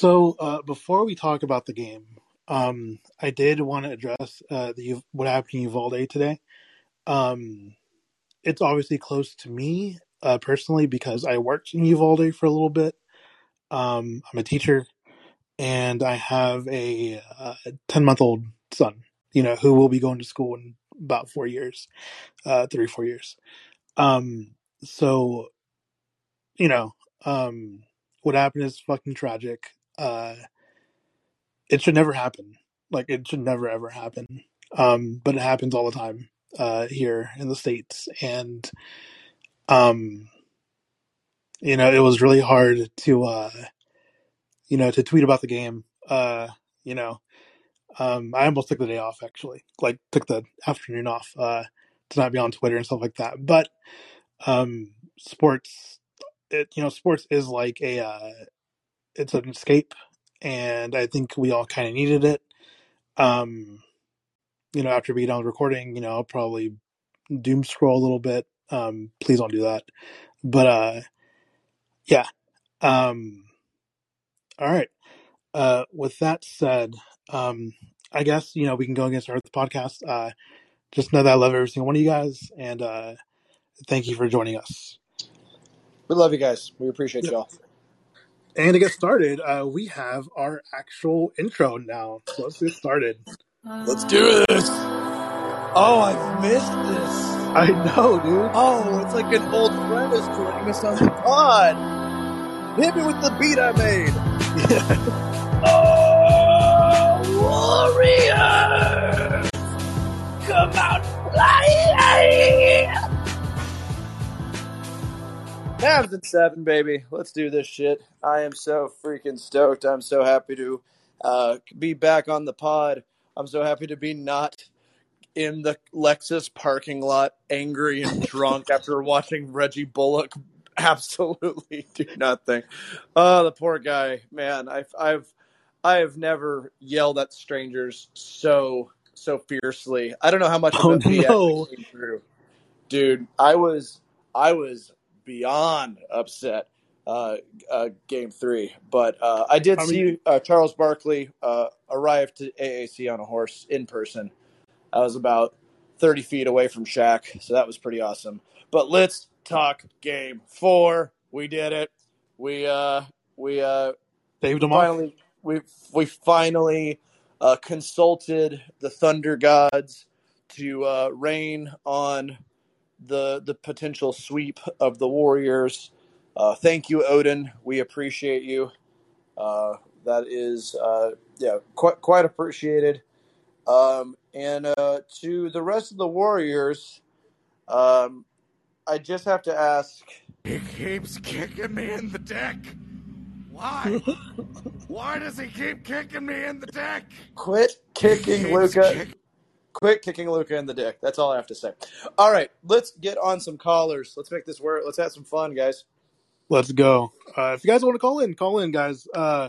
So uh, before we talk about the game, um, I did want to address uh, the what happened in Uvalde today. Um, it's obviously close to me uh, personally because I worked in Uvalde for a little bit. Um, I'm a teacher, and I have a ten month old son. You know, who will be going to school in about four years, uh, three four years. Um, so, you know, um, what happened is fucking tragic. Uh, it should never happen. Like it should never ever happen. Um, but it happens all the time uh, here in the states, and um, you know, it was really hard to uh, you know to tweet about the game. Uh, you know, um, I almost took the day off actually, like took the afternoon off uh, to not be on Twitter and stuff like that. But um, sports, it you know, sports is like a uh, it's an escape, and I think we all kind of needed it. Um, you know, after being done recording, you know, I'll probably doom scroll a little bit. Um, please don't do that. But uh, yeah. Um, all right. Uh, with that said, um, I guess you know we can go against Earth podcast. Uh, just know that I love every single one of you guys, and uh, thank you for joining us. We love you guys. We appreciate Yep. y'all. And to get started, uh, we have our actual intro now. So let's get started. Let's do this. Oh, I've missed this. I know, dude. Oh, it's like an old friend is joining us on the pod. Hit me with the beat I made. Oh, warrior! Come out flying! Mavs at seven, baby. Let's do this shit. I am so freaking stoked. I'm so happy to uh, be back on the pod. I'm so happy to be not in the Lexus parking lot, angry and drunk after watching Reggie Bullock absolutely do nothing. Oh, the poor guy, man. I've I've I have never yelled at strangers so so fiercely. I don't know how much Oh, of he no. came through, dude. I was I was beyond upset. Uh, uh, game three, but uh, I did I see mean, uh, Charles Barkley uh, arrive to AAC on a horse in person. I was about 30 feet away from Shaq, so that was pretty awesome. But let's talk game four. We did it. We uh we uh Demar. finally we we finally uh, consulted the Thunder gods to uh, rain on the the potential sweep of the Warriors. Uh, thank you, Odin. We appreciate you. Uh, that is uh, yeah quite quite appreciated. Um, and uh, to the rest of the Warriors, um, I just have to ask. He keeps kicking me in the dick. Why? Why does he keep kicking me in the dick? Quit kicking Luka. kick- Quit kicking Luka in the dick. That's all I have to say. All right, let's get on some callers. Let's make this work. Let's have some fun, guys. Let's go. Uh, if you guys want to call in, call in, guys. Uh,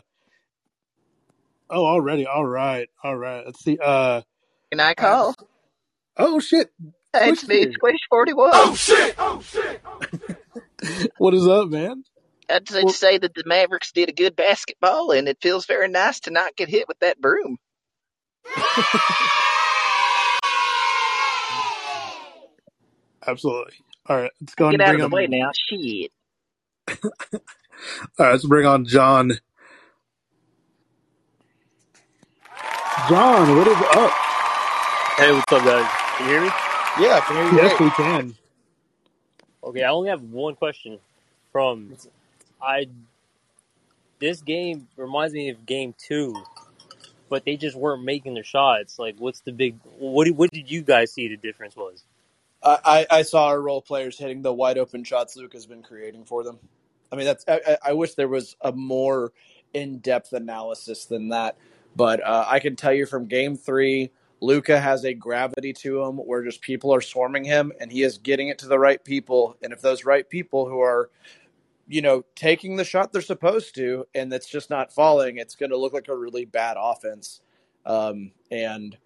oh, already. All right. All right. Let's see. Uh, Can I call? oh shit. It's Squish me, here. Squish Forty One. Oh shit! Oh shit! What is up, man? I'd say, Well, say that the Mavericks did a good basketball, and it feels very nice to not get hit with that broom. absolutely. All right. Let's go Get and out of the way now. Shit. All right. Let's bring on John. John, what is up? Hey, what's up, guys? Can you hear me? Yeah, I can hear you Yes, great. we can. Okay, I only have one question. From I, this game reminds me of Game Two, but they just weren't making their shots. Like, what's the big? What did, what did you guys see the difference was? I, I saw our role players hitting the wide open shots Luka's been creating for them. I mean, that's. I, I wish there was a more in depth analysis than that, but uh, I can tell you from Game Three, Luka has a gravity to him where just people are swarming him, and he is getting it to the right people. And if those right people who are you know, taking the shot they're supposed to, and that's just not falling, it's going to look like a really bad offense. Um, and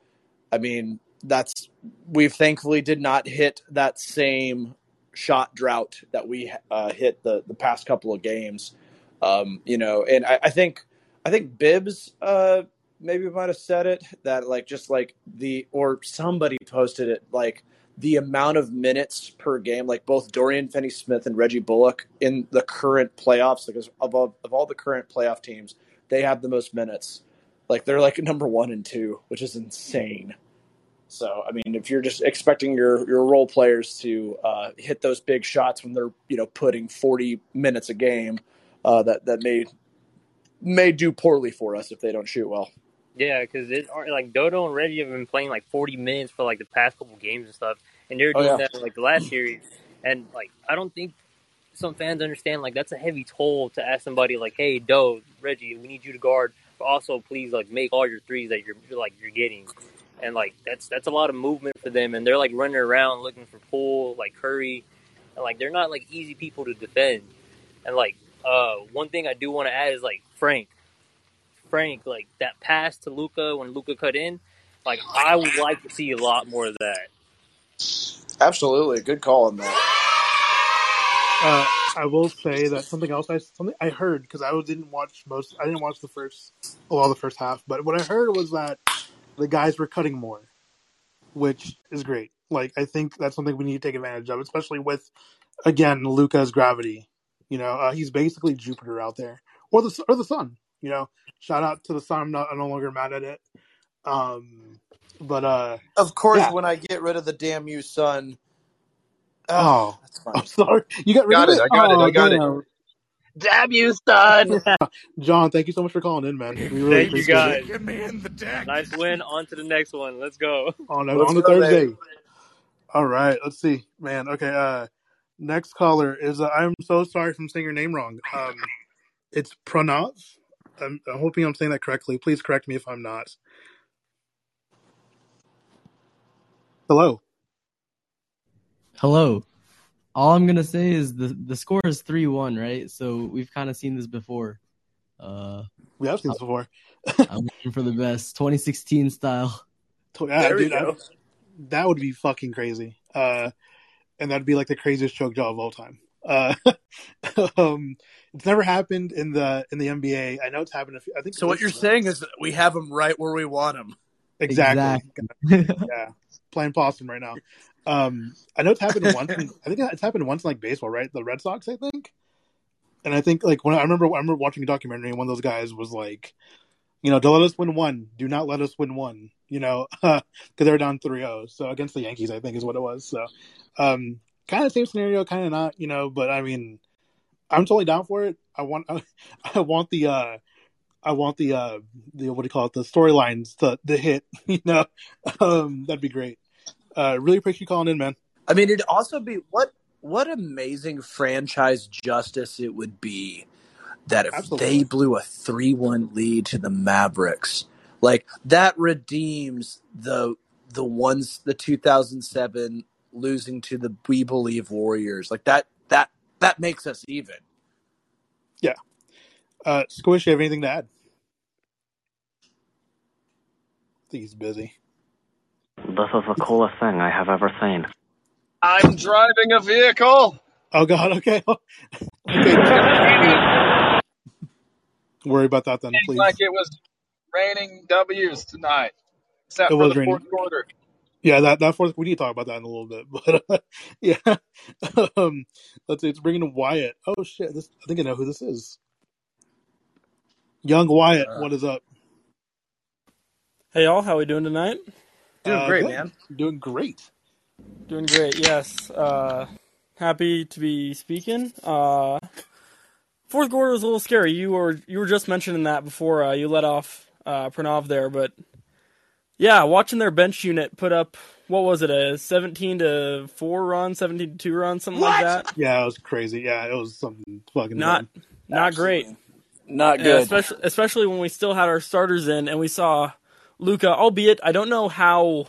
I mean, that's we've thankfully did not hit that same shot drought that we uh, hit the the past couple of games. Um, you know, and I, I think I think Bibbs uh, maybe might have said it that like just like the or somebody posted it like the amount of minutes per game, like both Dorian Finney Smith and Reggie Bullock in the current playoffs, because of of all the current playoff teams, they have the most minutes. Like they're like number one and two, which is insane. So I mean, if you're just expecting your your role players to uh, hit those big shots when they're you know putting 40 minutes a game, uh, that that may may do poorly for us if they don't shoot well. Yeah, because it like Dodo and Reggie have been playing like 40 minutes for like the past couple games and stuff, and they're Oh, doing yeah. that like the last series. And like I don't think some fans understand like that's a heavy toll to ask somebody like, hey, Do, Reggie, we need you to guard, but also please like make all your threes that you're, you're like you're getting. And like that's that's a lot of movement for them, and they're like running around looking for Poole, like Curry, and like they're not like easy people to defend. And like uh, one thing I do want to add is like Frank. Frank, like that pass to Luka when Luka cut in, like I would like to see a lot more of that. Absolutely, good call on that. Uh, I will say that something else I something I heard because I didn't watch most. I didn't watch the first, well, the first half. But what I heard was that the guys were cutting more, which is great. Like I think that's something we need to take advantage of, especially with again Luka's gravity. You know, uh, he's basically Jupiter out there, or the or the sun. You know, shout out to the sun. I'm not I'm no longer mad at it. Um, but uh, Of course, Yeah. when I get rid of the damn you son. oh, that's fine. I'm sorry, you got rid Got of it, it. I got it, Oh, I got it. Damn. Damn you, son! John, thank you so much for calling in, man. We really Thank you appreciate it. guys. Kicking me in the deck. Nice win. On to the next one. Let's go. on Let's on the go, Thursday. baby. All right, let's see, man. Okay, uh, next caller is. Uh, I'm so sorry if I'm saying your name wrong. Um, it's Pranav. I'm, I'm hoping I'm saying that correctly. Please correct me if I'm not. Hello. Hello. All I'm gonna say is the the score is three one, right? So we've kind of seen this before. Uh, We have seen this before. I'm looking for the best 2016 style. Yeah, There we dude, I- go. that would be fucking crazy. Uh, and that'd be like the craziest choke job of all time. Uh, um, it's never happened in the in the NBA. I know it's happened. A few, I think. So what you're saying is that we have them right where we want them. exactly. Exactly. yeah, playing possum right now. Um, I know it's happened once. In, I think it's happened once in like baseball, right? The Red Sox, I think. And I think like when I remember, I remember watching a documentary. and One of those guys was like, you know, don't let us win one. Do not let us win one. You know, because they were down 3-0. So against the Yankees, I think is what it was. So, um, kind of same scenario, kind of not. You know, but I mean, I'm totally down for it. I want, I want the. uh I want the uh the what do you call it the storylines to the hit you know um that'd be great uh really appreciate you calling in man I mean, it'd also be what what amazing franchise justice it would be that if Absolutely. they blew a three one lead to the Mavericks, like that redeems the the ones the two thousand seven losing to the We Believe Warriors. Like that that that makes us even. Yeah. Uh squish you have anything to add I think he's busy This is the coolest thing I have ever seen. I'm driving a vehicle. oh god okay okay worry about that then Seems please like it was raining W's tonight, except It for was the raining. fourth quarter. yeah that that fourth we need to talk about that in a little bit but uh, yeah um let's see it's bringing Wyatt oh shit this I think I know who this is young Wyatt Uh, what is up Hey y'all, how we doing tonight? Doing Uh, great, good. man. doing great Doing great. Yes. Uh, happy to be speaking. Uh, fourth quarter was a little scary. You were you were just mentioning that before uh, you let off uh, Pranav there, but yeah, watching their bench unit put up what was it a seventeen to four run, seventeen to two run, something like that. Yeah, it was crazy. Yeah, it was something fucking Not dumb. not great. Not Yeah, good. especially especially when we still had our starters in and we saw Luka. Albeit, I don't know how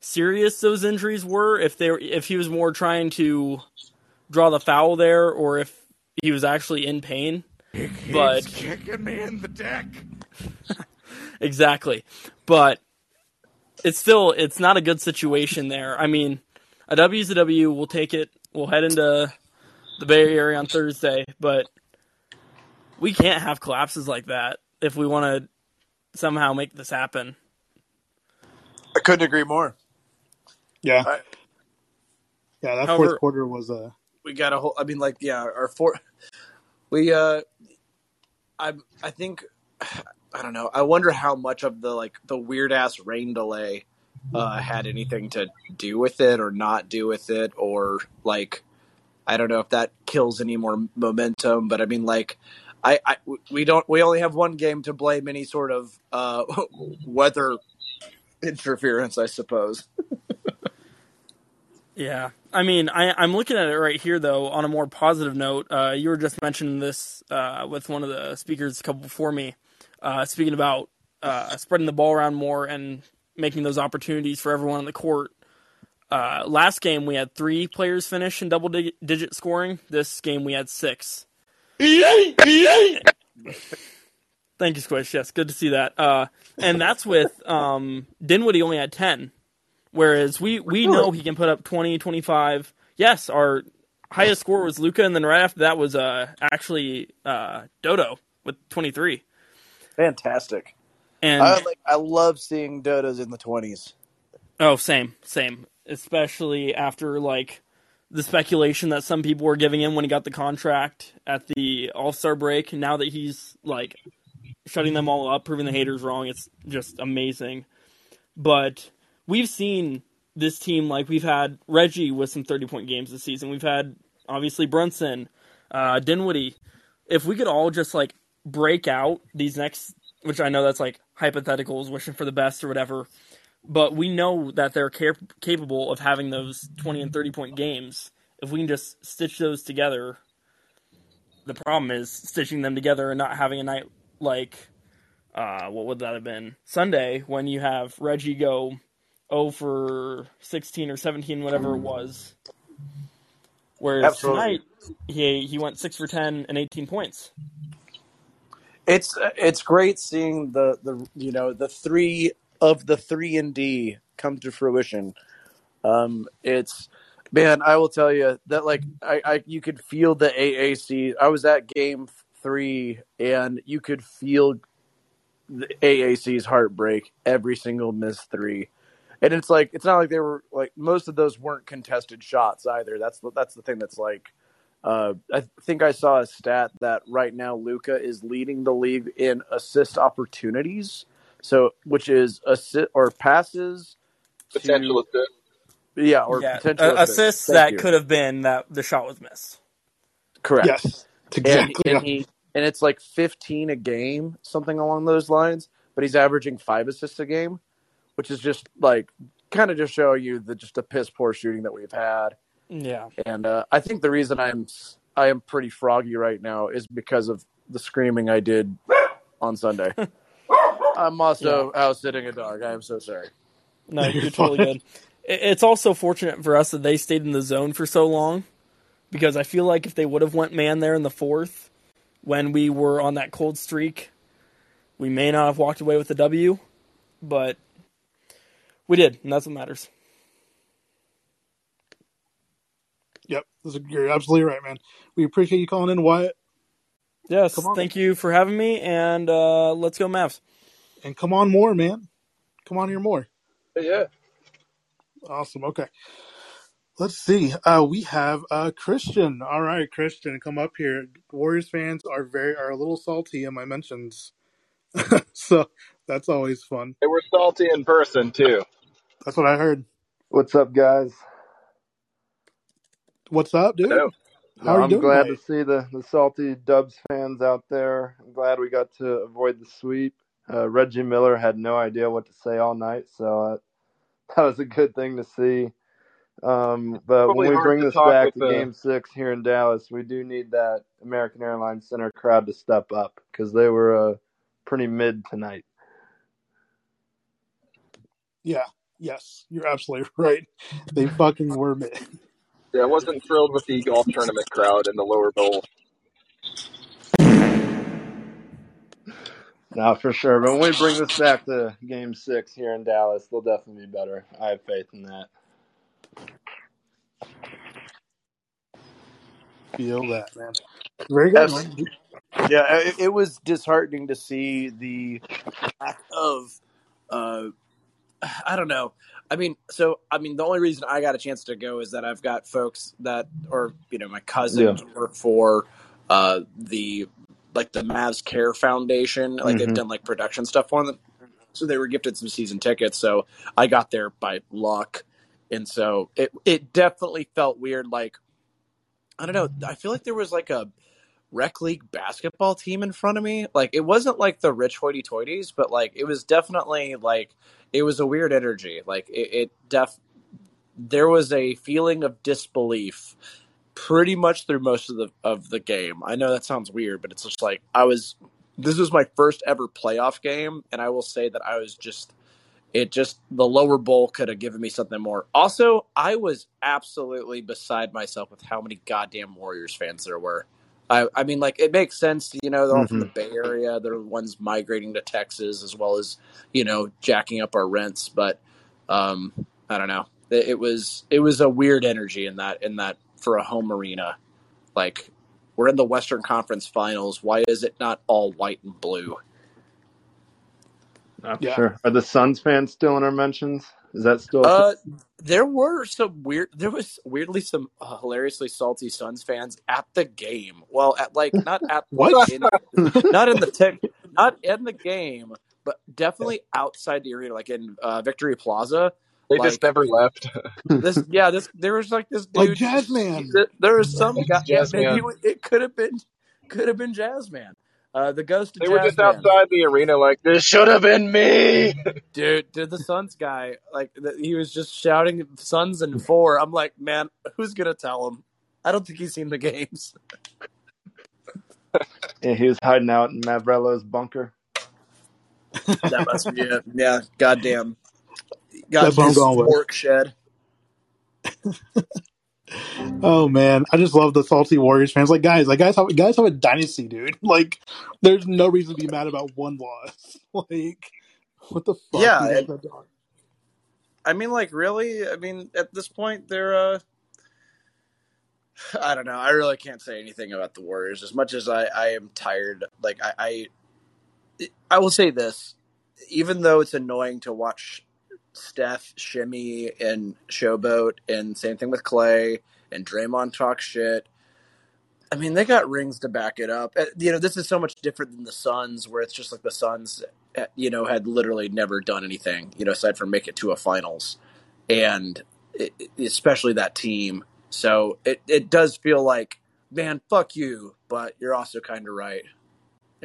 serious those injuries were. If they were, if he was more trying to draw the foul there, or if he was actually in pain. He But- kicking me in the deck. Exactly, but it's still it's not a good situation there. I mean, a W is a W. We'll take it. We'll head into the Bay Area on Thursday, but we can't have collapses like that. if we want to somehow make this happen. I couldn't agree more. Yeah, I, yeah. That However- fourth quarter was uh, we got a whole. I mean, like, yeah, our four. We, uh, I, I think, I don't know. I wonder how much of the like the weird ass rain delay uh, had anything to do with it or not do with it, or like, I don't know if that kills any more momentum. But I mean, like, I, I we don't. We only have one game to blame any sort of uh, weather interference, I suppose. Yeah, I mean, I, I'm looking at it right here though. On a more positive note, uh, you were just mentioning this uh, with one of the speakers a couple before me, uh, speaking about uh, spreading the ball around more and making those opportunities for everyone on the court. Uh, last game we had three players finish in double dig- digit scoring. This game we had six. Thank you, Squish. Yes, good to see that. Uh, and that's with um, Dinwiddie only had ten. Whereas we, we know he can put up 20, 25. Yes, our highest score was Luka, and then right after that was uh, actually uh, Dodo with 23. Fantastic. And I like. I love seeing dodos in the twenties. oh, same, same. Especially after like the speculation that some people were giving him when he got the contract at the All Star break. Now that he's like shutting them all up, proving the haters wrong, it's just amazing. But we've seen this team like we've had Reggie with some 30 point games this season. We've had obviously Brunson, uh, Dinwiddie. If we could all just like break out these next, which I know that's like hypotheticals, wishing for the best or whatever, but we know that they're cap- capable of having those 20 and 30 point games. If we can just stitch those together, the problem is stitching them together and not having a night like, uh, what would that have been? Sunday when you have Reggie go 0 for 16 or 17, whatever it was. Whereas Absolutely. tonight, he he went 6 for 10 and 18 points. It's it's great seeing the the you know the three of the three and D come to fruition. Um, it's man, I will tell you that like I, I you could feel the AAC. I was at game three, and you could feel the AAC's heartbreak every single missed three. And it's like it's not like they were like most of those weren't contested shots either. That's the, that's the thing that's like uh, I think I saw a stat that right now Luka is leading the league in assist opportunities. So, which is assist or passes, to- Potential assist. yeah, or yeah, potential uh, assists Thank that you. could have been that the shot was missed. correct. yes, it's and, exactly. and he and it's like 15 a game, something along those lines. But he's averaging five assists a game, which is just like kind of just showing you the just a piss poor shooting that we've had. Yeah. And uh, I think the reason I'm I am pretty froggy right now is because of the screaming I did on Sunday. I'm also house sitting a dog. I am so sorry. No, you're You're totally good. It's also fortunate for us that they stayed in the zone for so long, because I feel like if they would have went man there in the fourth, when we were on that cold streak, we may not have walked away with the W, but we did, and that's what matters. Yep, this is- you're absolutely right, man. We appreciate you calling in, Wyatt, Yes, thank you for having me, and uh, let's go Mavs. And come on more, man. Come on here more. Yeah. Awesome. Okay. Let's see. Uh, we have uh, Christian. All right, Christian, come up here. Warriors fans are very are a little salty in my mentions, so that's always fun. They were salty in person too. That's what I heard. What's up, guys? What's up, dude? Yeah. How are you I'm doing? glad tonight? to see the, the salty Dubs fans out there. I'm glad we got to avoid the sweep. Uh, Reggie Miller had no idea what to say all night, so uh, that was a good thing to see. Um, but when we bring this back to the- Game Six here in Dallas, we do need that American Airlines Center crowd to step up because they were uh, pretty mid tonight. Yeah. Yes, you're absolutely right. They fucking were mid. Yeah, I wasn't thrilled with the golf tournament crowd in the lower bowl. No, for sure. But when we bring this back to Game Six here in Dallas, they'll definitely be better. I have faith in that. feel that, man. Very good, Yes. man. Yeah, it, it was disheartening to see the lack of, uh, I don't know. I mean, so I mean, the only reason I got a chance to go is that I've got folks that, or you know, my cousins work for uh, the like the Mavs Care Foundation. Like they've Mhm. done like production stuff for them, so they were gifted some season tickets. So I got there by luck, and so it it definitely felt weird. Like I don't know. I feel like there was like a rec league basketball team in front of me. Like it wasn't like the rich hoity toities, but like it was definitely like it was a weird energy. Like it, it def there was a feeling of disbelief pretty much through most of the of the game. I know that sounds weird, but it's just like I was this was my first ever playoff game and I will say that I was just it just the lower bowl could have given me something more. Also, I was absolutely beside myself with how many goddamn Warriors fans there were. I, I mean, like it makes sense, you know, they're all from the Bay Area. They're the ones migrating to Texas as well as, you know, jacking up our rents. But um, I don't know. It, it was it was a weird energy in that in that for a home arena. Like we're in the Western Conference Finals. Why is it not all white and blue? Not Yeah. sure. Are the Suns fans still in our mentions? Is that still? Uh, there were some weird. There was weirdly some uh, hilariously salty Suns fans at the game. Well, at like not at What? like in, not in the tech, not in the game, but definitely outside the arena, like in uh, Victory Plaza. They Like just never left. this, yeah. This there was like this dude, Like dude. Jazzman. th- There was some guy. Jazz maybe Man. it could have been, could have been Jazzman. Uh, the ghost of They were just Jazzman. outside the arena, like this should have been me. Dude, Did the Suns guy, like the, he was just shouting Suns and four. I'm like, man, who's gonna tell him? I don't think he's seen the games. yeah, he was hiding out in Mavrello's bunker. That must be it. Yeah, goddamn. Got That's his going with. work shed. Oh man, I just love the salty Warriors fans. Like guys, like guys have guys have a dynasty, dude. Like there's no reason to be mad about one loss. Like what the fuck? Yeah, you guys and- have done? I mean, like, really? I mean, at this point, they're. uh I don't know. I really can't say anything about the Warriors as much as I, I am tired. Like, I, I, I will say this: even though it's annoying to watch Steph shimmy and showboat, and same thing with Klay and Draymond talk shit. I mean, they got rings to back it up. You know, this is so much different than the Suns, where it's just like the Suns, uh, you know, had literally never done anything, you know, aside from make it to a finals, and it, it- especially that team. So it it does feel like, man, fuck you, but you're also kind of right,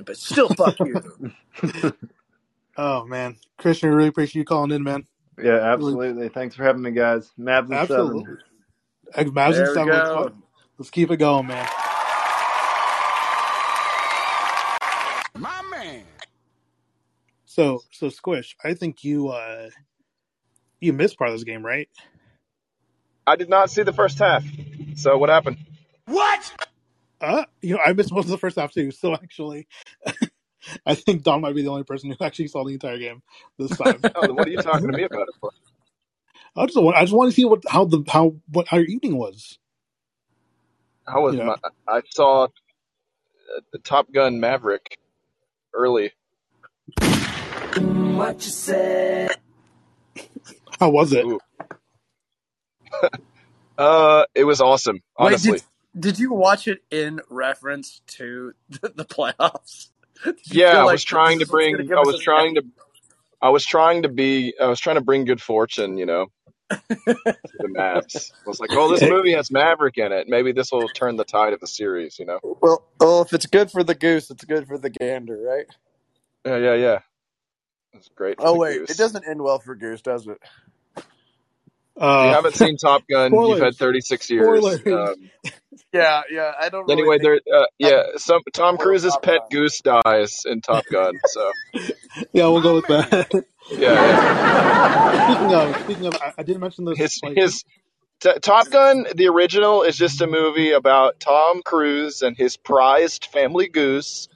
but still fuck you. Oh man, Christian, I really appreciate you calling in, man. Yeah, absolutely. Thanks for having me, guys. Mavs and Absolutely. seven. Ex- Mavs There we seven. Let's, let's keep it going, man. My man. So, so Squish, I think you uh you missed part of this game, right? I did not see the first half. So what happened? What? Uh, you know, I missed most of the first half too. So actually, I think Don might be the only person who actually saw the entire game this time. Oh, what are you talking to me about it for? I just want, I just want to see what how the how what how your evening was. How was Yeah. my? I saw uh, the Top Gun Maverick early. What you said? How was it? Uh, it was awesome. Honestly, Wait, did, did you watch it in reference to the, the playoffs? Did you yeah, feel I like was trying to this is what's gonna bring. I was trying to. I was trying to be. I was trying to bring good fortune. You know, to the Mavs. I was like, oh, this movie has Maverick in it. Maybe this will turn the tide of the series. You know. Well, well, if it's good for the goose, it's good for the gander, right? Yeah, yeah, yeah. It's great. For Oh the wait, goose. it doesn't end well for goose, does it? If you Uh, haven't seen Top Gun, you've had 36 years. Um, Yeah, yeah. I don't. anyway, really there. Uh, yeah, some Tom Cruise's Top pet Gun. goose dies in Top Gun. So yeah, we'll go with that. yeah, yeah. speaking of, speaking of, I, I didn't mention this. his Like, his t- Top Gun, the original, is just a movie about Tom Cruise and his prized family goose.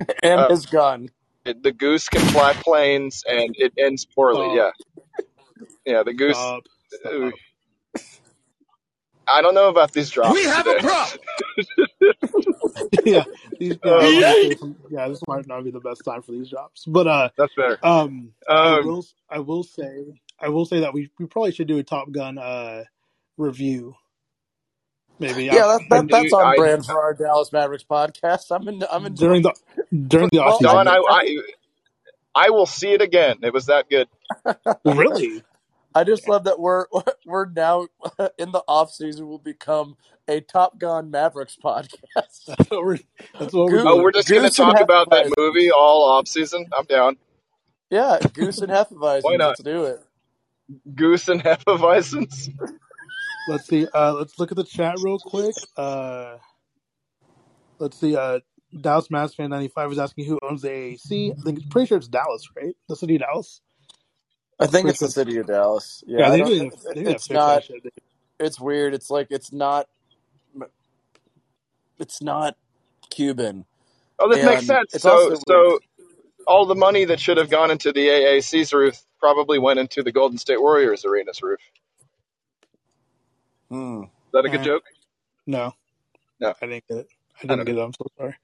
and Uh, his gun. it, the goose can fly planes, and it ends poorly. Stop. Yeah, yeah. The goose. stop, stop. I don't know about these drops. We have a today. problem. yeah, these, yeah, I Uh, was gonna say some, yeah, this might not be the best time for these drops, but uh, that's better. um, I Um, will, I will say, I will say that we we probably should do a Top Gun uh review, maybe Yeah, out that, that that's on I brand for our Dallas Mavericks podcast. I'm in, I'm enjoying. during the during the off season. Don, I, I I will see it again. It was that good. Really? I just love that we're we're now in the off season We'll become a Top Gun Mavericks podcast. That's what we're that's what we're Goose, Oh, we're just gonna talk about that movie all off season. I'm down. Yeah, Goose and Why Hefeweizen. not? Let's do it. Goose and Hefeweizens. Let's see. Uh, let's look at the chat real quick. Uh, let's see. Uh, Dallas Mass fan ninety five is asking who owns the AAC. I think it's pretty sure it's Dallas, right? The city of Dallas. I think it's the city of Dallas. Yeah, Yeah, they don't. need to it- they need It's not. It's weird. It's like it's not. It's not Cuban, Oh, this makes sense. So so all the money that should have gone into the AAC's roof probably went into the Golden State Warriors arena's roof. Hmm. Is that a good Eh, joke? no, No, I didn't get it. I I didn't don't get know. it. I'm so sorry.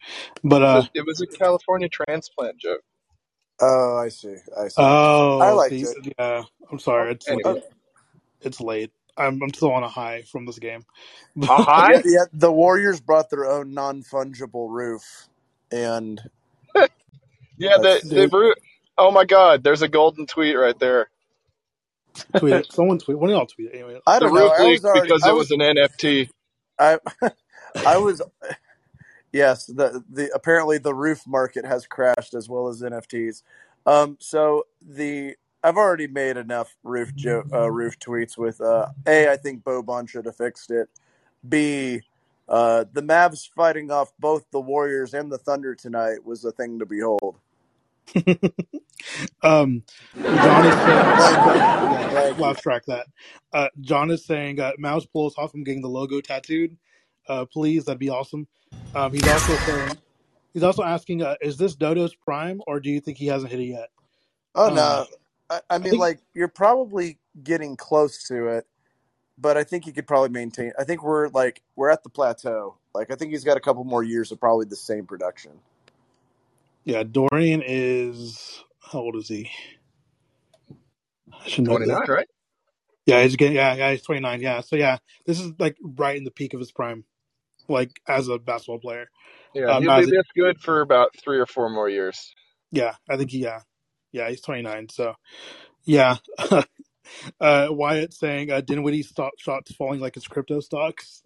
But uh, it was a California transplant joke. Oh, I see. I see. I oh, liked see, it. yeah. I'm sorry. It's Anyway, oh, late. It's late. I'm I'm still on a high from this game. a oh, high? yeah. The Warriors brought their own non fungible roof, and Yeah, the that's the Dude, root. Oh my God, there's a golden tweet right there. tweet it. Someone tweet. One of y'all tweet it. Anyway, I The don't know. roof I was leaked already. because I it was was. an NFT. I. I was. Yes. The the apparently the roof market has crashed as well as NFTs. Um. So the I've already made enough roof jo- uh, roof tweets with uh, a. I think Boban should have fixed it. B. Uh, the Mavs fighting off both the Warriors and the Thunder tonight was a thing to behold. um, John is saying, yeah, track that. Uh, John is saying, uh, Mouse pulls off from getting the logo tattooed. Uh, please, that'd be awesome. Um, he's also saying, he's also asking, uh, is this Dodo's prime, or do you think he hasn't hit it yet? Oh Um, no. I, I I mean, think, like you're probably getting close to it, but I think he could probably maintain. I think we're like we're at the plateau. Like I think he's got a couple more years of probably the same production. yeah, Dorian is how old is he? I should know this. 29, right? Yeah, he's getting yeah, yeah, he's twenty nine. Yeah, so yeah, this is like right in the peak of his prime, like as a basketball player. Yeah, Um, he'll be a, this good for about three or four more years. yeah, I think he yeah, yeah, he's twenty nine. So yeah, uh, Wyatt saying uh, Dinwiddie stock shots falling like his crypto stocks.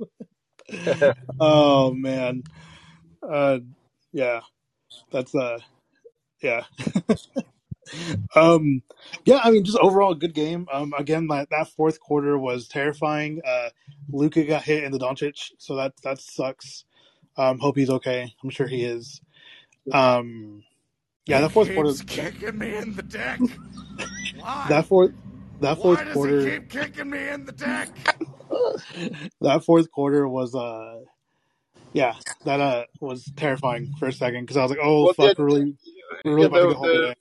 oh man, uh, yeah, that's uh, yeah. um, yeah, I mean, just overall good game. Um, again, that, that fourth quarter was terrifying. Uh, Luka got hit in the Doncic, so that that sucks. Um, hope he's okay. I'm sure he is. Um, yeah, He that fourth quarter, keeps kicking me in the dick. Why? that fourth, that Why fourth does he quarter, keep kicking me in the dick? that fourth quarter was uh, yeah, that uh was terrifying for a second because I was like, oh Well, fuck, the, we're really, yeah, really about to the, go home the today.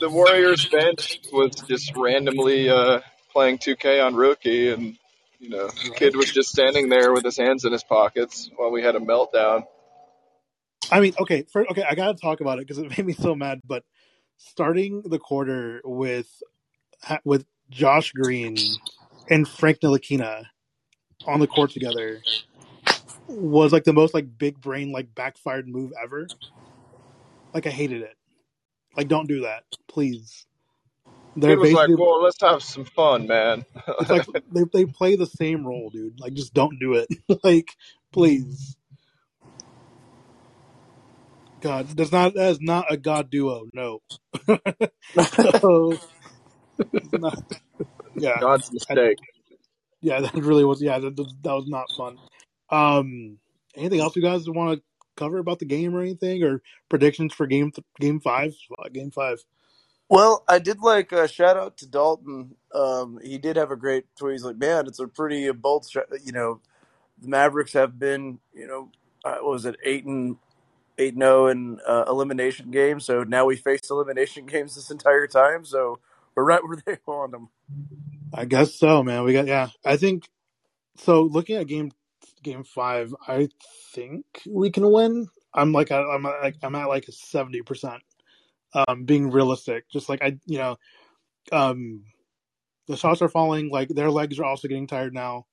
The Warriors bench was just randomly uh, playing 2K on rookie, and you know, Right. kid was just standing there with his hands in his pockets while we had a meltdown. I mean, okay, for, okay, I gotta talk about it because it made me so mad. But starting the quarter with with Josh Green and Frank Ntilikina on the court together was like the most like big brain like backfired move ever. Like I hated it. Like don't do that, please. They're was like, "Well, let's have some fun, man." it's like they they play the same role, dude. Like just don't do it. like please. God, that's not that is not a God duo. No. so, not, yeah, God's I, mistake. yeah, that really was. Yeah, that, that was not fun. Um, anything else you guys want to cover about the game or anything, or predictions for game th- game five? Uh, Game five. Well, I did like uh, shout out to Dalton. Um, he did have a great tweet. He's like, "Man, it's a pretty bold. You know, the Mavericks have been, you know, uh, what was it eight and eight and zero in uh, elimination games. So now we face elimination games this entire time. So we're right where they want them. I guess so, man. We got yeah. I think So looking at game game five, I think we can win. I'm like I'm like I'm at like a seventy percent. Um, being realistic, just like I, you know, um, the shots are falling. Like their legs are also getting tired now.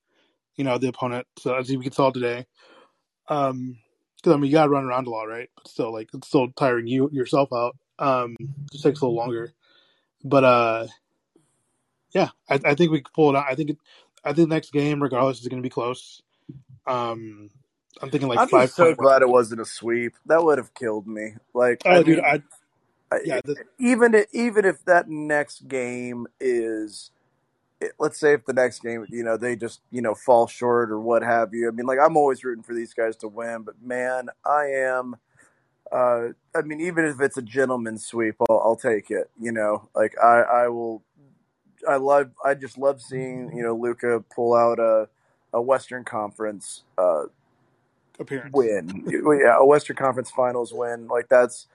You know, the opponent. So as we can saw today, um, because I mean you gotta run around a lot, right? But still, like it's still tiring you yourself out. Um, just takes a little longer. But uh, yeah, I, I think we can pull it out. I think it, I think the next game, regardless, is going to be close. Um, I'm thinking like I'm five. just so point- glad it wasn't a sweep. That would have killed me. Like, Oh, I dude, mean, I I- yeah, the, even i- even if that next game is, let's say if the next game, you know, they just you know fall short or what have you. I mean, like I'm always rooting for these guys to win, but man, I am. Uh, I mean, even if it's a gentleman's sweep, I'll, I'll take it. You know, like I, I will. I love. I just love seeing you know Luka pull out a a Western Conference uh, appearance. win. yeah, a Western Conference Finals win. Like that's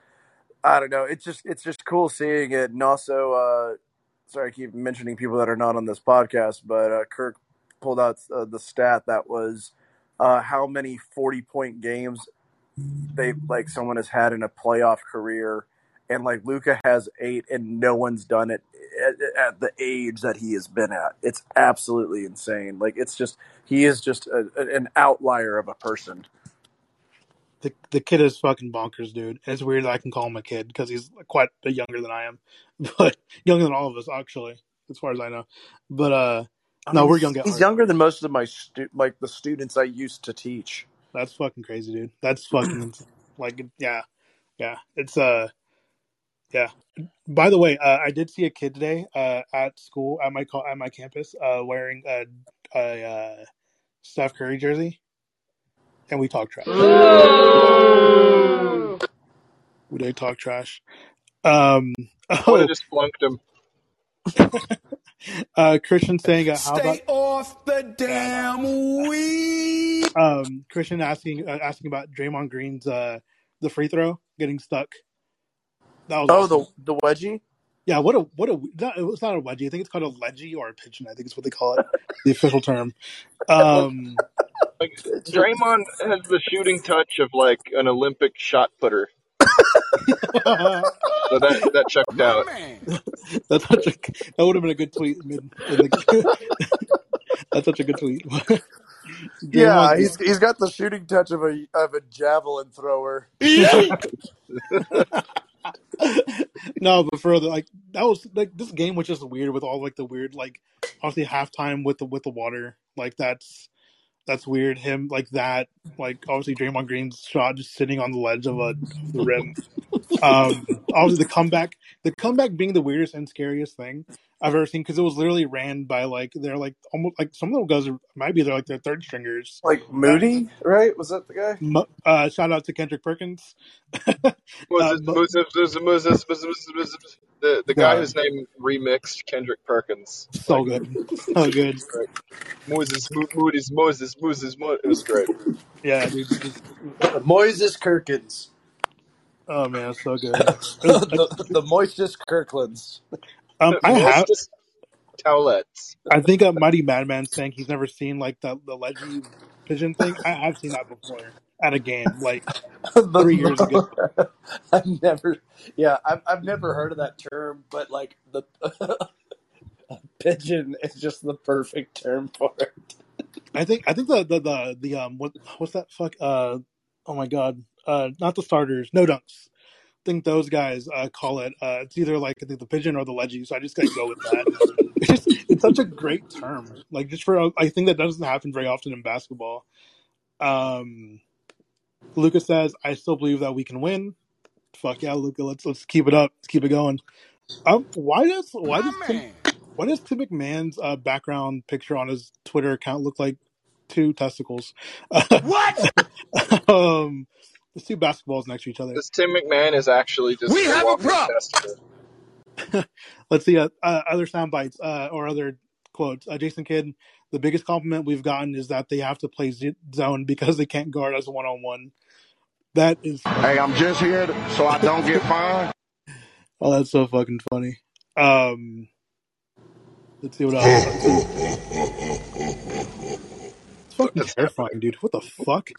I don't know. It's just it's just cool seeing it, and also uh, sorry, I keep mentioning people that are not on this podcast, but uh, Kirk pulled out uh, the stat that was uh, how many forty point games they like someone has had in a playoff career. And like Luka has eight, and no one's done it at, at the age that he has been at. It's absolutely insane. Like it's just he is just a, an outlier of a person. The the kid is fucking bonkers, dude. And it's weird that I can call him a kid because he's quite a bit younger than I am, but younger than all of us actually, as far as I know. But uh, I no, mean, we're young He's younger than most of my stu- like the students I used to teach. That's fucking crazy, dude. That's fucking like yeah, yeah. It's uh, yeah. By the way, uh, I did see a kid today uh, at school at my co- at my campus uh, wearing a, a uh, Steph Curry jersey, and we talked trash. We did talk trash. Um, I oh, have just flunked him. uh, Christian saying, uh, "How about Stay off the damn weed. um, Christian asking uh, asking about Draymond Green's uh, the free throw getting stuck? That was Oh, awesome. the the wedgie. Yeah, what a what a not, it's not a wedgie. I think it's called a ledgie or a pigeon. I think it's what they call it, the official term. Um, Like Draymond has the shooting touch of like an Olympic shot putter, so that that checked out. that's such a that would have been a good tweet. Mid, in the, that's such a good tweet. Yeah, he's he's got the shooting touch of a of a javelin thrower. no, but further, like that was like this game was just weird with all like the weird like obviously halftime with the with the water. Like that's that's weird. Him like that like obviously Draymond Green's shot just sitting on the ledge of a of the rim. Um, obviously the comeback the comeback being the weirdest and scariest thing I've ever seen because it was literally ran by like they're like almost like some of those guys are, might be they're like their third stringers. Like Moody, right? Was that the guy? Mo- Uh, shout out to Kendrick Perkins. Moses, Mo- Moses, Moses, Moses, Moses, Moses, the the guy whose name remixed Kendrick Perkins. So good, so good. Moses, Mo- Moses, Moses, Moses, Mo- It was great. Yeah, dude. Just, Moises Kirkins, oh man, so good. The the Moises Kirklands. um, I have. Moises Towelettes. I think a Mighty Madman saying he's never seen like the the leggy pigeon thing. I have seen that before at a game, like three years ago. I've never, yeah, I've I've never heard of that term, but like the pigeon is just the perfect term for it. I think I think the the the, the um what what's that fuck uh oh my god uh not the starters no dunks. I think those guys uh call it uh it's either like I think the pigeon or the leggy. So I just gotta go with that. It's just it's such a great term. Like just for I think that doesn't happen very often in basketball. Um, Lucas says, "I still believe that we can win." Fuck yeah, Luka. Let's let's keep it up. Let's keep it going. Um, why does why My does Tim, why does Tim McMahon's uh, background picture on his Twitter account look like two testicles? What? um, there's two basketballs next to each other. This Tim McMahon is actually just We a have a walking problem. Let's see uh, uh, other sound bites uh, or other quotes. Uh, Jason Kidd, the biggest compliment we've gotten is that they have to play z- zone because they can't guard us one on one. That is Hey, I'm just here to- so I don't get fined. oh, that's so fucking funny. Um, let's see what else. Let's see. fucking terrifying, dude. What the fuck?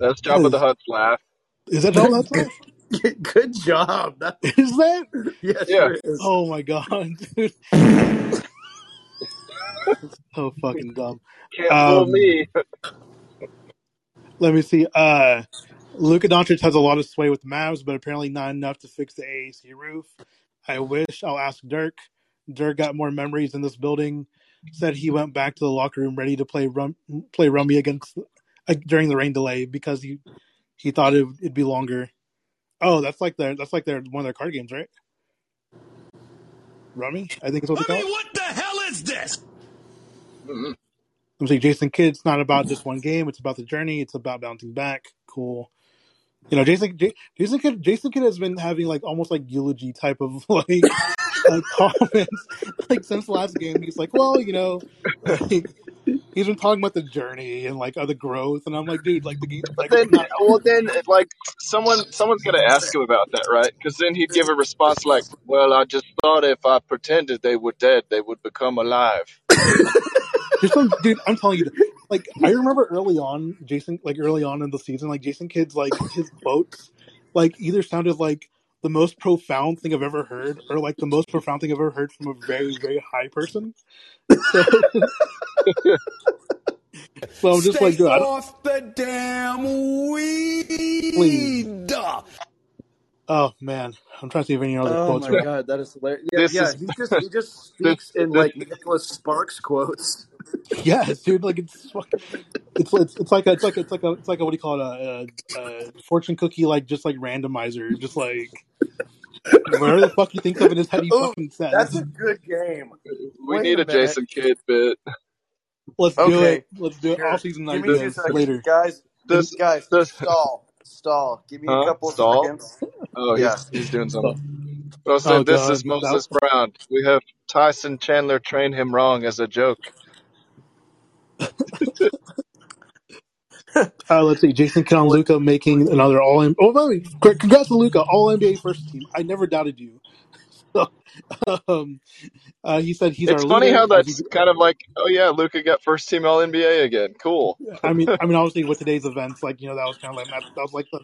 That's That of the is, Hutt's laugh. is that Jabba the Hutt's laugh? Good job. That, Is that? yes, Yeah. it is. Oh my god, dude. so fucking dumb. Can't fool Um, me. let me see. Uh, Luka Doncic has a lot of sway with the Mavs, but apparently not enough to fix the AAC roof. I wish. I'll ask Dirk. Dirk got more memories in this building. Said he went back to the locker room ready to play rum, play rummy against uh, during the rain delay because he he thought it, it'd be longer. Oh, that's like their that's like their one of their card games, right? Rummy, I think it's what they call it. what the hell is this? Mhm. I'm saying Jason Kidd. It's not about just one game. It's about the journey. It's about bouncing back. Cool. You know, Jason J- Jason Kidd Jason Kidd has been having like almost like eulogy type of like, like comments like since the last game. He's like, well, you know, like, he's been talking about the journey and like other growth, and I'm like, dude, like the game, But like then, not. well, then, like someone, someone's gonna ask him about that, right? Because then he'd give a response like, "Well, I just thought if I pretended they were dead, they would become alive." There's some dude. I'm telling you, like I remember early on, Jason, like early on in the season, like Jason Kidd's like his quotes, like either sounded like the most profound thing I've ever heard, or like the most profound thing I've ever heard from a very very high person. So, so I'm just like, dude, off the damn please. Weed. Oh man, I'm trying to see if any other Oh quotes. Oh my Are, god, that is hilarious. Yeah, This yeah. is He just he just this speaks in this like Nicholas Sparks quotes. yes, dude. Like it's fucking, it's it's it's like a, it's like a, it's like a it's like a what do you call it a, a, a fortune cookie like just like randomizer, just like whatever the fuck he thinks of in his head, he fucking says. that's a good game. we Wait need a a. Jason Kidd bit. Let's do it. Let's do it. sure. All season Give me two ideas seconds, later. guys. This Guys, this stall, stall. Give me a couple of Stall? seconds. Oh, Yeah. he's he's doing So, something. Well, oh this god, is that, Moses Brown. We have Tyson Chandler train him wrong as a joke. uh, let's see. Jason Kidd Luka making another all. in Oh, by the way, c- congrats to Luka, all NBA first team. I never doubted you. So, um, uh, he said he's It's our funny leader. how As that's kind of like, oh yeah, Luka got first team All NBA again. Cool. I mean, I mean, obviously with today's events, like you know, that was kind of like that, that was like the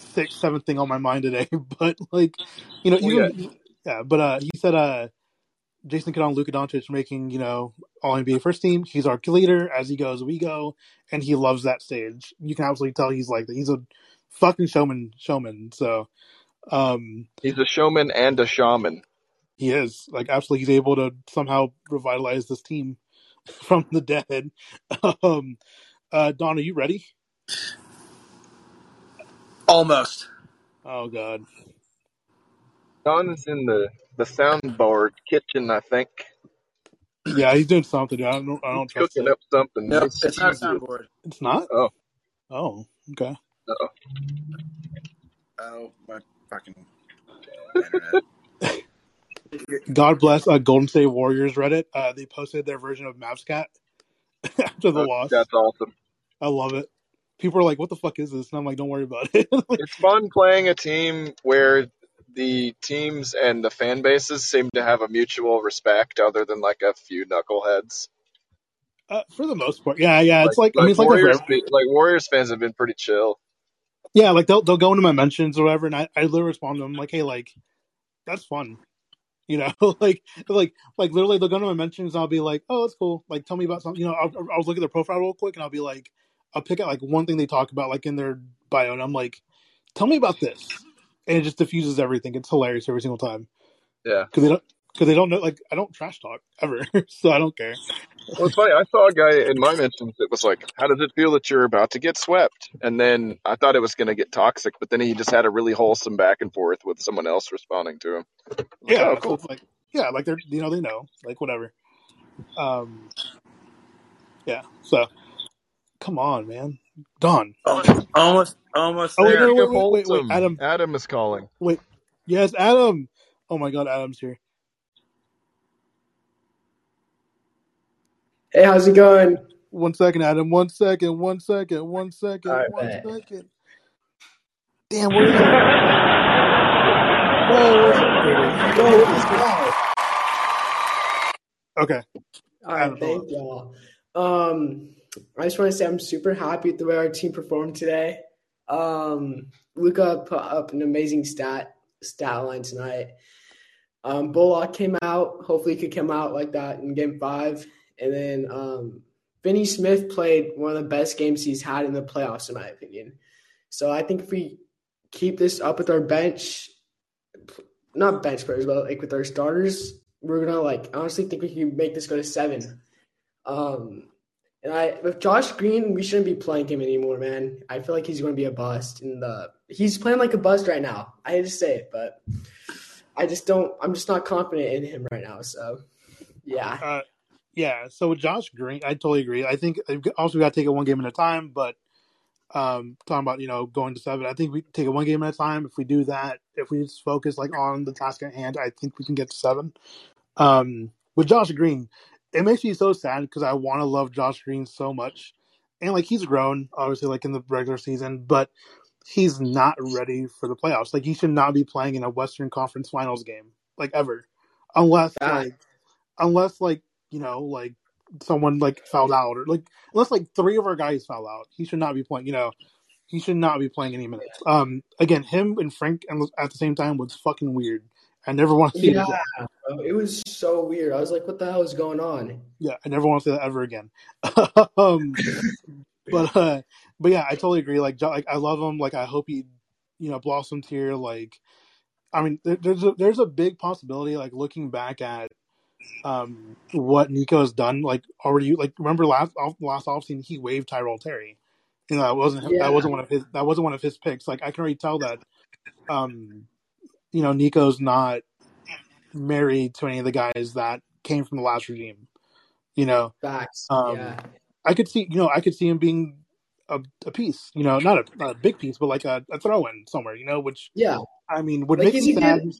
sixth, seventh thing on my mind today. But like, you know, Well, yeah, even yeah. But uh, he said uh, Jason Kidd and Luka Doncic making you know all NBA first team. He's our leader. As he goes, we go, and he loves that stage. You can absolutely tell he's like he's a fucking showman. Showman. So um, he's a showman and a shaman. he is like absolutely. He's able to somehow revitalize this team from the dead. Um, uh, Don, are you ready? Almost. Oh God. Don is in the the soundboard kitchen, I think. Yeah, he's doing something. I don't. I don't trust cooking it. up something No, it's not a soundboard. It's not. Oh, Oh, okay. uh-oh. Oh my fucking internet. God bless uh, Golden State Warriors Reddit. Uh, they posted their version of Mavscat after the Oh, loss. that's awesome. I love it. People are like, "What the fuck is this?" And I'm like, "Don't worry about it." Like, It's fun playing a team where the teams and the fan bases seem to have a mutual respect, other than like a few knuckleheads. uh, for the most part, yeah, yeah. It's Like like I mean, it's like Warriors, be- like Warriors fans have been pretty chill. yeah. Like they'll they'll go into my mentions or whatever, and I I literally respond to them like, "Hey, like that's fun." You know, like like like literally they'll go to my mentions and I'll be like, "Oh, that's cool." Like, tell me about something. You know, I'll, I'll look at their profile real quick and I'll be like, I'll pick out like one thing they talk about like in their bio, and I'm like, "Tell me about this," and it just diffuses everything. It's hilarious every single time Yeah. because they don't because they don't know. Like, I don't trash talk ever, so I don't care. Well, it's funny. I saw a guy in my mentions that was like, "How does it feel that you're about to get swept?" And then I thought it was going to get toxic, but then he just had a really wholesome back and forth with someone else responding to him. Like, Yeah, oh, cool. it's like yeah, like they're you know they know like whatever. Um, yeah. So come on, man, Done. Almost, almost Oh wait, there. no, wait, wait, wait, wait, Adam. Adam is calling. Wait, yes, Adam. Oh my God, Adam's here. Hey, how's it going? One second, Adam. One second. One second. One second. All right, One bet. second. Damn, where is he? Whoa, where's he? Wait, wait. Go with. Okay, All right, Adam, hold thank y'all. Um, I just want to say I'm super happy with the way our team performed today. Um, Luka put up an amazing stat stat line tonight. Um, Bullock came out. Hopefully, he could come out like that in Game Five. And then um, Finney-Smith played one of the best games he's had in the playoffs, in my opinion. So I think if we keep this up with our bench, not bench players, but like with our starters, we're gonna like honestly think we can make this go to seven. Um, and I with Josh Green, we shouldn't be playing him anymore, man. I feel like he's going to be a bust. And the he's playing like a bust right now. I hate to say it, but I just don't. I'm just not confident in him right now. So, yeah. Uh, yeah. So with Josh Green, I totally agree. I think also we got to take it one game at a time. But um, talking about you know going to seven, I think we take it one game at a time. If we do that, if we just focus like on the task at hand, I think we can get to seven. Um, with Josh Green, it makes me so sad because I want to love Josh Green so much, and like he's grown obviously like in the regular season, but he's not ready for the playoffs. Like he should not be playing in a Western Conference Finals game like ever, unless like unless like you know like someone like fouled out or like unless like three of our guys foul out, he should not be playing. You know. He should not be playing any minutes. Um, again, him and Frank at the same time was fucking weird. I never want to see yeah, it again. It was so weird. I was like, what the hell is going on? Yeah, I never want to see that ever again. um, but uh, but yeah, I totally agree. Like, like I love him. Like, I hope he, you know, blossoms here. Like, I mean, there, there's a, there's a big possibility. Like, looking back at um what Nico has done, like already. Like, remember last off, last offseason he waived Tyrell Terry. You know, that wasn't Yeah. that wasn't one of his that wasn't one of his picks. Like, I can already tell that. Um, you know, Nico's not married to any of the guys that came from the last regime. You know, Facts. um, yeah. I could see, you know, I could see him being a, a piece, you know, not a, not a big piece, but like a, a throw in somewhere, you know, which Yeah. I mean would Like make he's me sad. good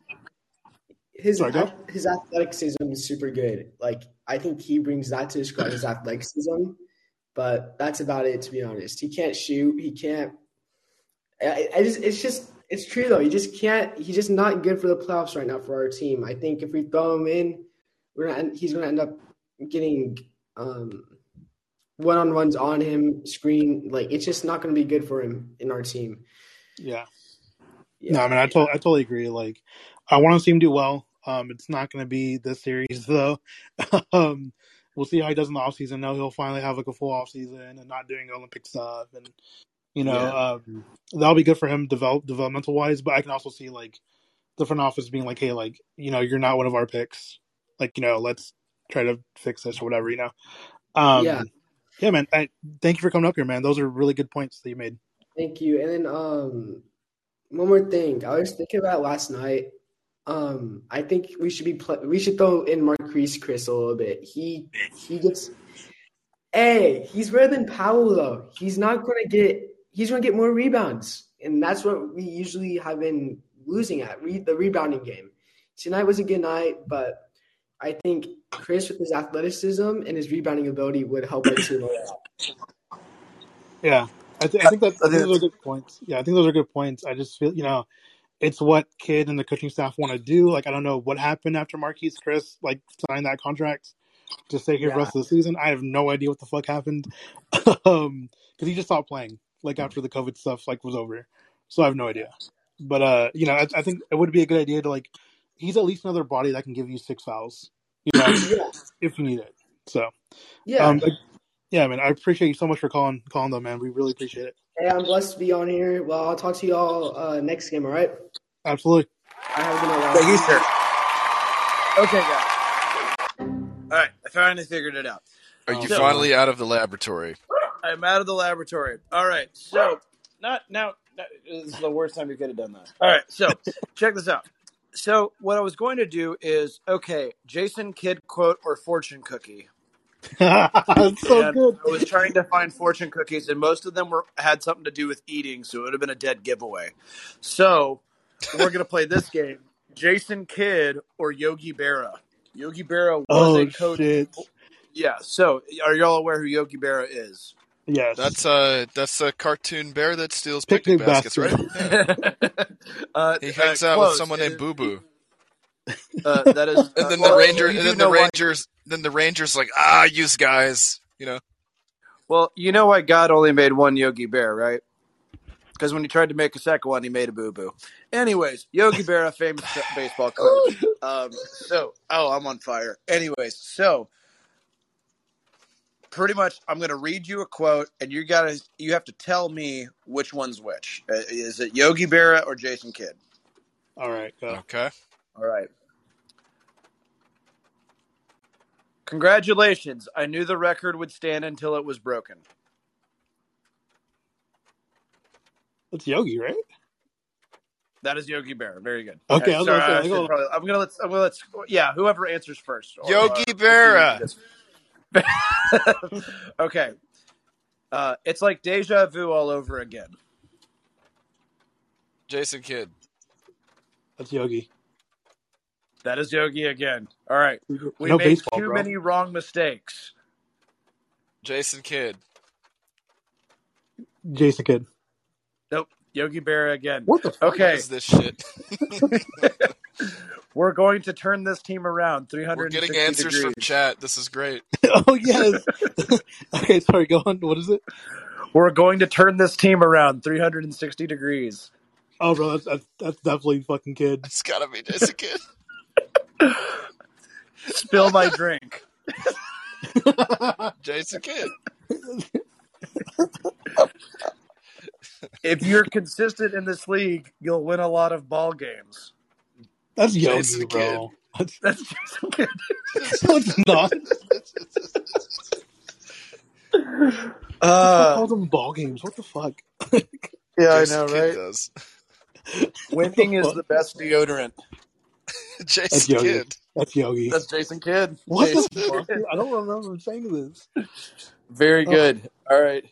his Sorry, his athleticism is super good. Like I think he brings that to his squad, his athleticism. But that's about it, to be honest. He can't shoot. He can't. I, I just, it's just, it's true though. He just can't. He's just not good for the playoffs right now for our team. I think if we throw him in, we're gonna. He's gonna end up getting um, one on ones on him, screen. Like it's just not gonna be good for him in our team. Yeah. Yeah. No, I mean, I, to- I totally agree. Like, I want to see him do well. Um, it's not going to be this series though. um, we'll see how he does in the offseason. Now he'll finally have like a full offseason and not doing Olympic stuff, and you know, Yeah. um, that'll be good for him develop developmental wise. But I can also see like the front office being like, hey, like you know, you're not one of our picks. Like, you know, let's try to fix this or whatever. You know. Um, Yeah. Yeah, man. I, thank you for coming up here, man. Those are really good points that you made. Thank you. And then um one more thing. I was thinking about last night. Um I think we should be pl- we should throw in Marquese Chriss a little bit. He he gets Hey, he's better than though. He's not gonna get he's gonna get more rebounds. And that's what we usually have been losing at, re- the rebounding game. Tonight was a good night, but I think Chriss with his athleticism and his rebounding ability would help our team a lot. Yeah, I, th- I think that I think those are good points. Yeah, I think those are good points. I just feel you know, it's what Kidd and the coaching staff want to do. Like I don't know what happened after Marquese Chriss like signed that contract to stay here for the rest of the season. I have no idea what the fuck happened, um, because he just stopped playing like after the COVID stuff like was over. So I have no idea. But uh, you know, I, I think it would be a good idea to like, he's at least another body that can give you six fouls, you know, Yeah. if you need it. So Yeah. um, like, yeah, man, I appreciate you so much for calling calling though, man. We really appreciate it. Hey, I'm blessed to be on here. Well, I'll talk to y'all uh, next game, all right? Absolutely. I have a good night, Thank you, sir. Okay, guys. All right, I finally figured it out. Are you So- finally out of the laboratory? I'm out of the laboratory. All right, so not now. now this is the worst time you could have done that. All right, so check this out. So what I was going to do is okay, Jason Kidd quote or fortune cookie. It's so and good. I was trying to find fortune cookies, and most of them were had something to do with eating, so it would have been a dead giveaway. So we're gonna play this game: Jason Kidd or Yogi Berra. Yogi Berra was Oh a coach. shit. Yeah. So are y'all aware who Yogi Berra is? Yes. That's uh that's a cartoon bear that steals Picnic picnic, baskets, basket. right? Yeah. uh, He hangs uh, out close. with someone named Boo Boo. Uh, that is, And then the well, ranger and then the know why- rangers then the rangers like, ah, use guys, you know. Well, you know why God only made one Yogi Bear, right? Because when he tried to make a second one, he made a boo boo. Anyways, Yogi Bear, a famous baseball coach. Um, so, oh, I'm on fire. Anyways, so pretty much, I'm going to read you a quote, and you got to you have to tell me which one's which. Uh, is it Yogi Berra or Jason Kidd? All right, go. Okay. All right. Congratulations. I knew the record would stand until it was broken. That's Yogi, right? That is Yogi Bear. Very good. Okay, Uh, I was sorry, gonna say, I I should go- probably- I'm gonna let. I'm gonna let. Yeah, whoever answers first. Or- Yogi or- Berra. okay. Uh, it's like deja vu all over again. Jason Kidd. That's Yogi. That is Yogi again. All right. We No made baseball, too bro. many wrong mistakes. Jason Kidd. Jason Kidd. Nope. Yogi Berra again. What the fuck? Okay. What is this shit? We're going to turn this team around We're 360 getting answers degrees. from chat. This is great. oh yes. okay, sorry. Go on. What is it? We're going to turn this team around 360 degrees. Oh, bro, that's that's, that's definitely fucking Kidd. It's gotta be Jason Kidd. Spill my drink. Jason Kidd. If you're consistent in this league, you'll win a lot of ball games. That's Yogi, Jason bro. That's, That's Jason Kidd. no, it's not. Uh, call them ball games. What the fuck? yeah, I know, right? does. Winning is the best deodorant. That's Jason Yogi. Kidd. That's Yogi. That's Jason Kidd. what Jason the fuck? I don't remember saying this. Very Oh. good. All right.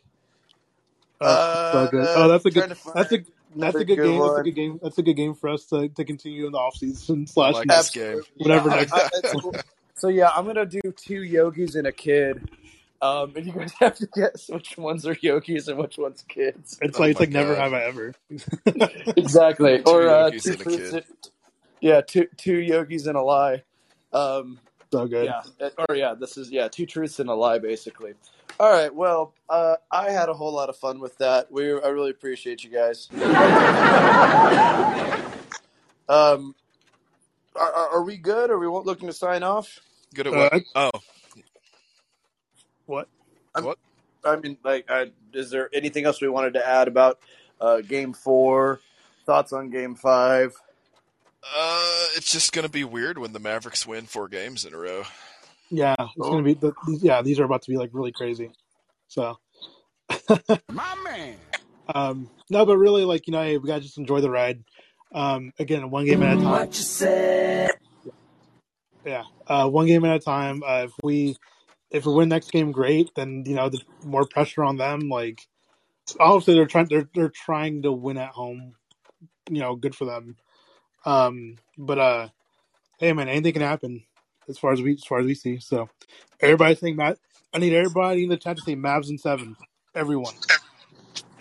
Oh, so good. Uh, Oh, that's a good. That's a find that's a another good good game. That's a good game. That's a good game for us to, to continue in the offseason slash like next, game. whatever Yeah, next. I- it's- so yeah, I'm gonna do two yogis and a kid. Um, and you guys have to guess which ones are yogis and which ones kids. It's Oh like it's my like never have I ever. Exactly. Two or uh, yogis two and a kid. and- yeah, two two yogis and a lie. Um, so good. yeah, or yeah, this is yeah, two truths and a lie, basically. All right. Well, uh, I had a whole lot of fun with that. We I really appreciate you guys. um, are, are are we good? Are we looking to sign off? Good at Uh, what? I- Oh, what? I'm- what? I mean, like, I, is there anything else we wanted to add about uh, Game Four? Thoughts on Game Five? Uh, it's just gonna be weird when the Mavericks win four games in a row. Yeah, it's Oh. gonna be. The, these, yeah, these are about to be like really crazy. So, My man. um, no, but really, like you know, hey, we gotta just enjoy the ride. Um, again, one game at a time. Yeah, uh, one game at a time. Uh, if we if we win next game, great. Then you know, the more pressure on them. Like, obviously, they're trying. They're they're trying to win at home. You know, good for them. Um, but uh, hey, man, anything can happen as far as we as far as we see. So, everybody saying Matt. I need everybody in the chat to say Mavs and seven. Everyone.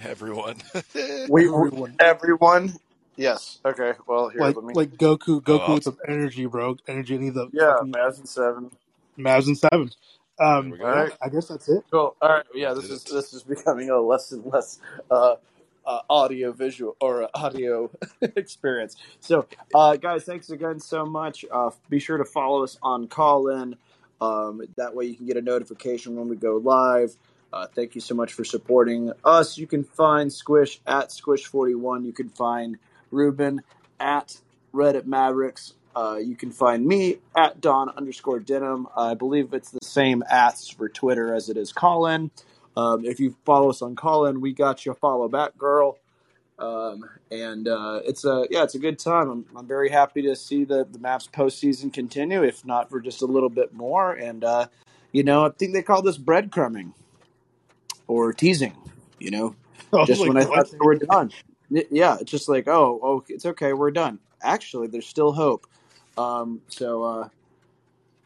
Everyone. We Everyone. everyone. Yes. Okay. Well, here Like let me. like Goku Goku Oh, with the energy, bro. Energy. I need the yeah, fucking Mavs and seven. Mavs and seven. There Um, we All go. right. I guess that's it. Cool. All right. Yeah. This is this is becoming a less and less uh, uh, audio visual or audio experience. So, uh, guys, thanks again so much. Uh, be sure to follow us on Callin. Um, that way, you can get a notification when we go live. Uh, thank you so much for supporting us. You can find Squish at Squish41. You can find Ruben at Reddit Mavericks. Uh, you can find me at Don underscore Denim. I believe it's the same ats for Twitter as it is Callin. Um, if you follow us on Callin, we got you. Follow back, girl. Um, and uh, it's a yeah, it's a good time. I'm, I'm very happy to see the the Mavs postseason continue, if not for just a little bit more. And uh, you know, I think they call this breadcrumbing or teasing. You know, was just when I thought they were done. Yeah, it's just like, oh, oh, it's okay, we're done. Actually, there's still hope. Um, so, uh,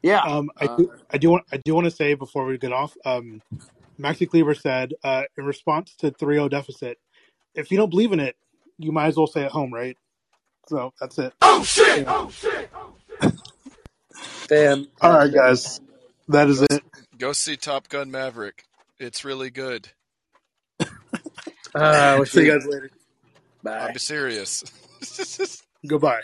yeah, Um, I uh, do, I do want, I do want to say before we get off, um, Maxi Kleber said, uh, in response to 3-0 deficit, if you don't believe in it, you might as well stay at home, right? So that's it. Oh shit! Yeah. Oh shit! damn. All right, guys, that is Go, it. go see Top Gun Maverick. It's really good. Uh, we'll See you guys later. Bye. I'm serious. Goodbye.